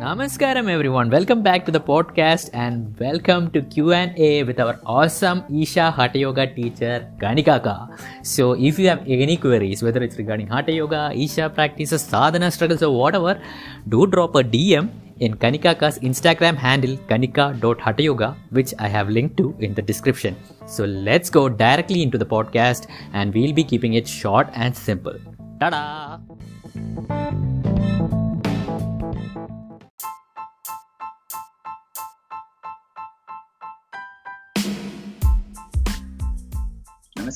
Namaskaram everyone. Welcome back to the podcast and welcome to Q&A with our awesome Isha Hatha Yoga teacher Kanikaka. So if you have any queries whether it's regarding Hatha Yoga, Isha practices, sadhana struggles or whatever, do drop a DM in Kanikaka's Instagram handle kanika.hathayoga which I have linked to in the description. So let's go directly into the podcast and we'll be keeping it short and simple. Ta-da!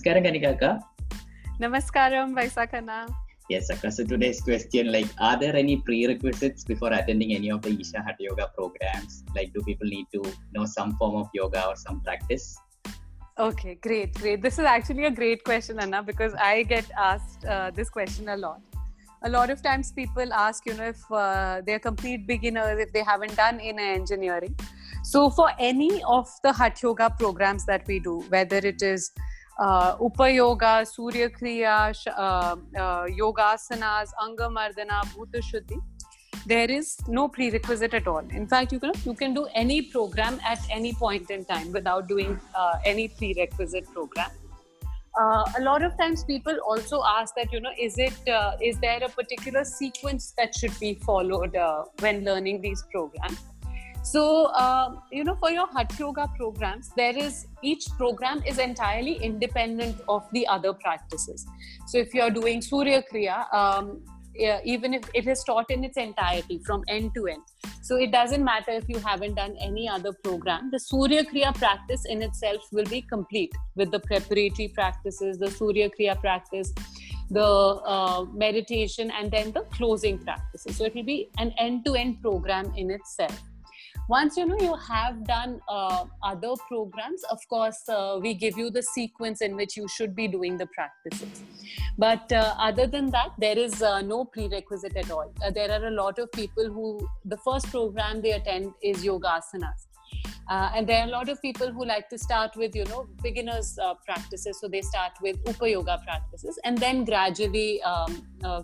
Namaskaram, Kanikaka. Namaskaram, Vaisakana. Yes, Akka. So today's question, like, are there any prerequisites before attending any of the Isha Hatha Yoga programs? Like, do people need to know some form of yoga or some practice? Okay, great, great. This is actually a great question, Anna, because I get asked uh, this question a lot. A lot of times people ask, you know, if uh, they're complete beginners, if they haven't done inner engineering. So for any of the Hatha Yoga programs that we do, whether it is uh, Upayoga, Surya Kriya, uh, uh, Yogasanas, Angamardana, Bhuta Shuddhi. There is no prerequisite at all. In fact, you can you can do any program at any point in time without doing uh, any prerequisite program. Uh, a lot of times, people also ask that you know, is it uh, is there a particular sequence that should be followed uh, when learning these programs? So, uh, you know, for your Hatha Yoga programs, there is each program is entirely independent of the other practices. So, if you're doing Surya Kriya, um, even if it is taught in its entirety from end to end. So, it doesn't matter if you haven't done any other program, the Surya Kriya practice in itself will be complete with the preparatory practices, the Surya Kriya practice the uh, meditation and then the closing practices so it will be an end-to-end program in itself once you know you have done uh, other programs of course uh, we give you the sequence in which you should be doing the practices. But uh, other than that there is uh, no prerequisite at all. Uh, there are a lot of people who the first program they attend is yogasanas. Uh, and there are a lot of people who like to start with you know beginners practices. So they start with upa yoga practices and then gradually um,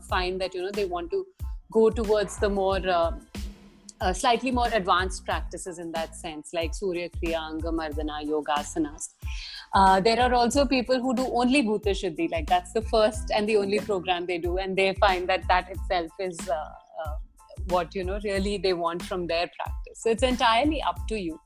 find that you know they want to go towards the more uh, slightly more advanced practices in that sense, like Surya Kriya, Angamardana, Yogasanas. Uh, there are also people who do only Bhuta Shuddhi, like that's the first and the only program they do, and they find that that itself is uh, uh, what you know really they want from their practice. So it's entirely up to you.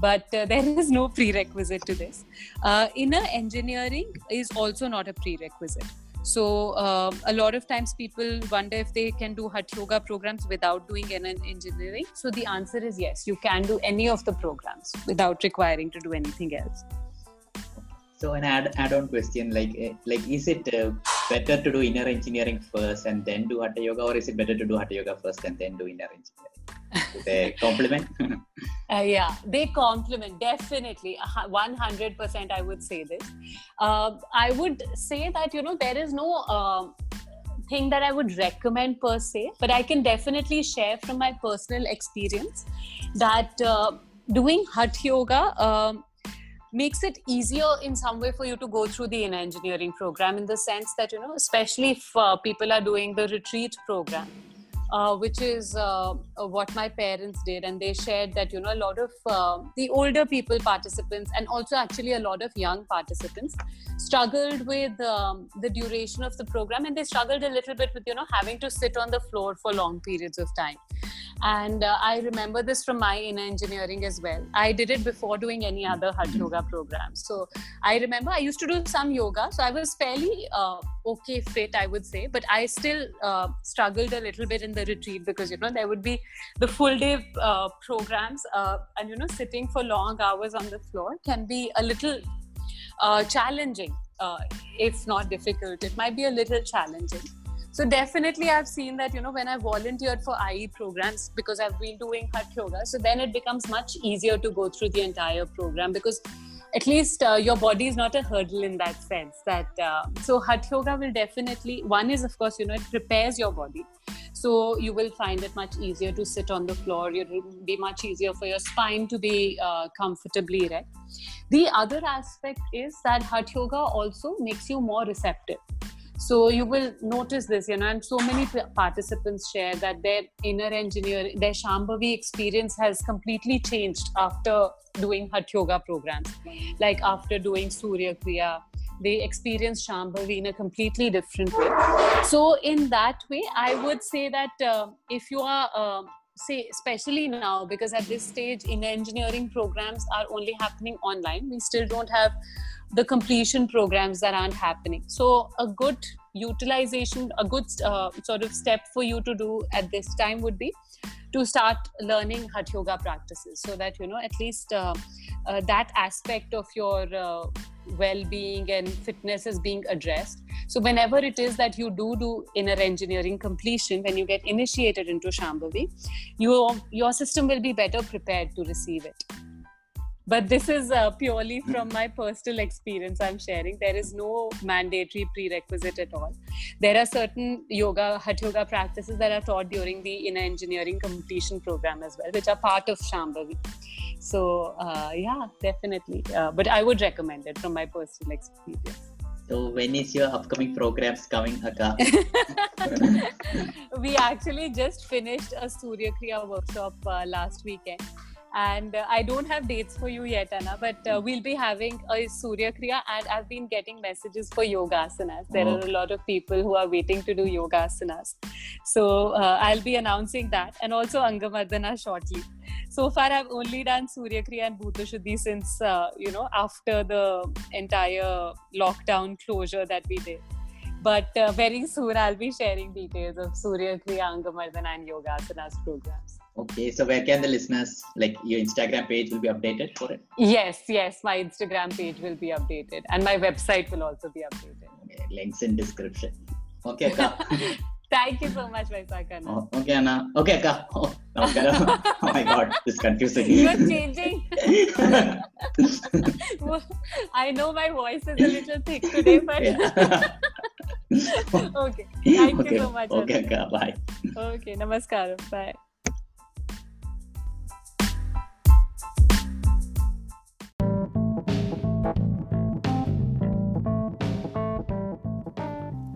But uh, there is no prerequisite to this. Uh, inner engineering is also not a prerequisite. So uh, a lot of times people wonder if they can do Hatha Yoga programs without doing inner engineering. So the answer is yes, you can do any of the programs without requiring to do anything else. So an add add-on question, like eh, like is it uh, better to do inner engineering first and then do Hatha Yoga, or is it better to do Hatha Yoga first and then do inner engineering? They complement? uh, yeah, they compliment definitely. One hundred percent, I would say this. Uh, I would say that you know there is no uh, thing that I would recommend per se, but I can definitely share from my personal experience that uh, doing Hatha Yoga. Um, makes it easier in some way for you to go through the inner engineering program in the sense that you know especially if uh, people are doing the retreat program uh, which is uh, what my parents did. And they shared that you know a lot of uh, the older people participants and also actually a lot of young participants struggled with um, the duration of the program. And they struggled a little bit with you know having to sit on the floor for long periods of time and uh, i remember this from my inner engineering as well. I did it before doing any other hatha yoga program. So i remember i used to do some yoga so i was fairly uh, okay fit i would say but i still uh, struggled a little bit in the retreat because you know there would be the full day uh, programs uh, and you know sitting for long hours on the floor can be a little uh, challenging if not difficult. It might be a little challenging so definitely i've seen that you know when i volunteered for ie programs because i've been doing hatha yoga so then it becomes much easier to go through the entire program because at least uh, your body is not a hurdle in that sense that uh, so hatha yoga will definitely one is of course you know it prepares your body. So you will find it much easier to sit on the floor it will be much easier for your spine to be uh, comfortably erect. The other aspect is that hatha yoga also makes you more receptive so you will notice this, you know, and so many participants share that their inner engineer, their Shambhavi experience has completely changed after doing Hatha Yoga programs. Like after doing Surya Kriya, they experience Shambhavi in a completely different way. So, in that way, I would say that uh, if you are uh, say especially now because at this stage inner engineering programs are only happening online we still don't have the completion programs that aren't happening. So a good utilization a good uh, sort of step for you to do at this time would be to start learning hatha yoga practices so that you know at least uh, uh, that aspect of your uh, well-being and fitness is being addressed. So whenever it is that you do do inner engineering completion when you get initiated into shambhavi your your system will be better prepared to receive it but this is uh, purely from my personal experience i'm sharing. There is no mandatory prerequisite at all. There are certain yoga hatha yoga practices that are taught during the inner engineering completion program as well which are part of shambhavi. So uh, yeah definitely. Uh, but i would recommend it from my personal experience. So when is your upcoming programs coming, Akka? we actually just finished a Surya Kriya workshop uh, last weekend and uh, I don't have dates for you yet, Anna, but uh, we'll be having a Surya Kriya, and I've been getting messages for yoga asanas. There oh. are a lot of people who are waiting to do yoga asanas, so uh, I'll be announcing that, and also Angamardana shortly. So far, I've only done Surya Kriya and Bhuta Shuddhi since uh, you know after the entire lockdown closure that we did. But uh, very soon, I'll be sharing details of Surya Kriya, Angamardana, and Yoga Asanas programs. Okay, so where can the listeners like your Instagram page will be updated for it? Yes, yes, my Instagram page will be updated, and my website will also be updated. Okay, links in description. Okay, Akka. Thank you so much, Vaisakha. Oh, okay, Anna. Okay, Akka. Oh, oh my God, this is confusing. You're changing. I know my voice is a little thick today, but. okay. Thank okay. you so much. Okay, Akka. Bye. Okay, namaskaram. Bye.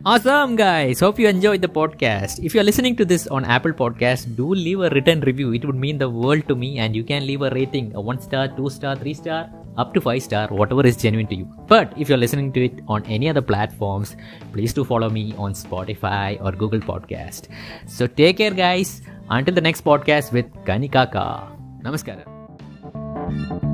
Awesome, guys. Hope you enjoyed the podcast. If you're listening to this on Apple Podcast, do leave a written review. It would mean the world to me, and you can leave a rating a one star, two star, three star, up to five star, whatever is genuine to you. But if you're listening to it on any other platforms, please do follow me on Spotify or Google Podcast. So take care, guys. Until the next podcast with Kanikaka. Namaskaram.